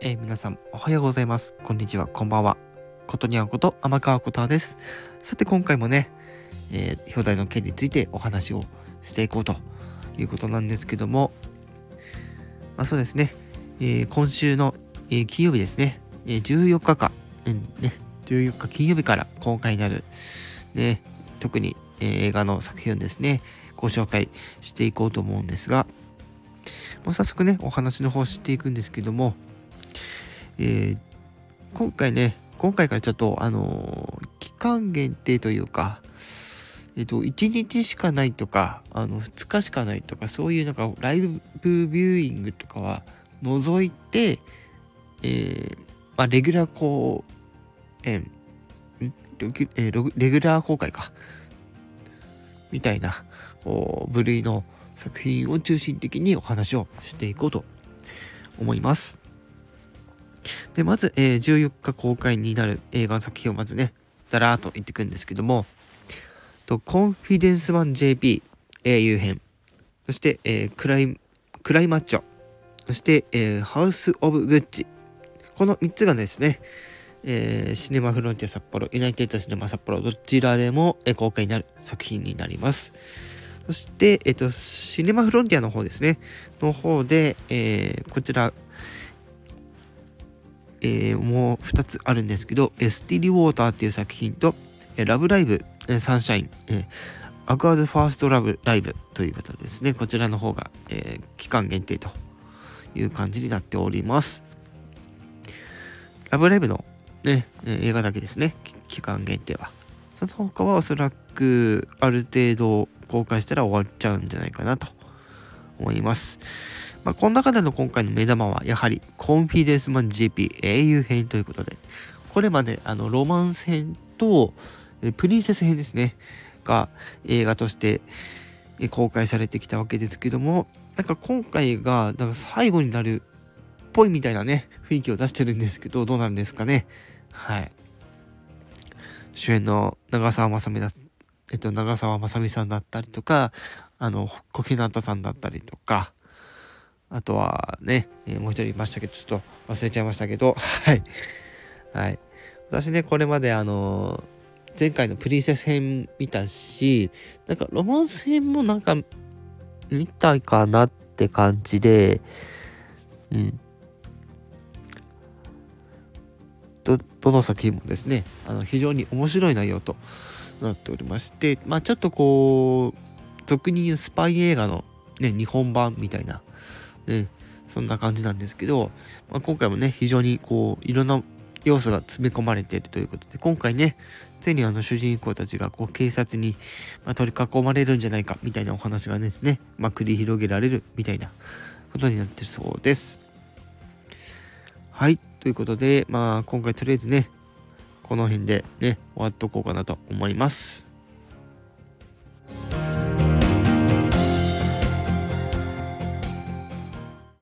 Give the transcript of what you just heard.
えー、皆さんおはようございます。こんにちは、こんばんは。ことにゃんこと天川ことです。さて今回もね、えー、表題の件についてお話をしていこうということなんですけども、まあそうですね、えー、今週の、えー、金曜日ですね、えー、14日か、うん、ね、14日金曜日から公開になる、ね、特に、えー、映画の作品をですね、ご紹介していこうと思うんですが、もう早速ね、お話の方していくんですけども、えー、今回ね、今回からちょっと、あのー、期間限定というか、えっ、ー、と、1日しかないとか、あの、2日しかないとか、そういうなんか、ライブビューイングとかは除いて、えー、まあ、レギュラー公演、ん？レギュラー公開か。みたいな、こう、部類の作品を中心的にお話をしていこうと思います。で、まず、えー、14日公開になる映画の作品をまずね、だらーっと言っていくんですけども、と、コンフィデンスマン JP 英雄編、そして、えー、クライ、クライマッチョ、そして、えー、ハウス・オブ・グッチ。この3つがですね、えー、シネマフロンティア札幌、ユナイテッドシネマ札幌、どちらでも、えー、公開になる作品になります。そして、えっ、ー、と、シネマフロンティアの方ですね、の方で、えー、こちら、えー、もう2つあるんですけど、スティリウォーターっていう作品とえ、ラブライブ、えサンシャイン、えアクアズファーストラブライブということですね。こちらの方が、え、期間限定という感じになっております。ラブライブのね、え映画だけですね。期間限定は。その他はおそらくある程度公開したら終わっちゃうんじゃないかなと思います。まあ、この中での今回の目玉は、やはり、コンフィデンスマン GP 英雄編ということで、これまで、あの、ロマンス編と、プリンセス編ですね、が映画として公開されてきたわけですけども、なんか今回が、なんか最後になるっぽいみたいなね、雰囲気を出してるんですけど、どうなるんですかね。はい。主演の長澤まさみだっ、えっと、長澤まさみさんだったりとか、あの、小日向さんだったりとか、あとはね、えー、もう一人いましたけど、ちょっと忘れちゃいましたけど、はい。はい。私ね、これまであのー、前回のプリンセス編見たし、なんかロマンス編もなんか見たかなって感じで、うん。どの作品もですね、あの、非常に面白い内容となっておりまして、まあちょっとこう、俗に言うスパイ映画のね、日本版みたいな、ね、そんな感じなんですけど、まあ、今回もね、非常にこう、いろんな要素が詰め込まれているということで、今回ね、ついにあの主人公たちがこう警察に、ま取り囲まれるんじゃないかみたいなお話がですね、まあ、繰り広げられるみたいなことになってるそうです。はい、ということで、まあ今回とりあえずね、この辺でね、終わっとこうかなと思います。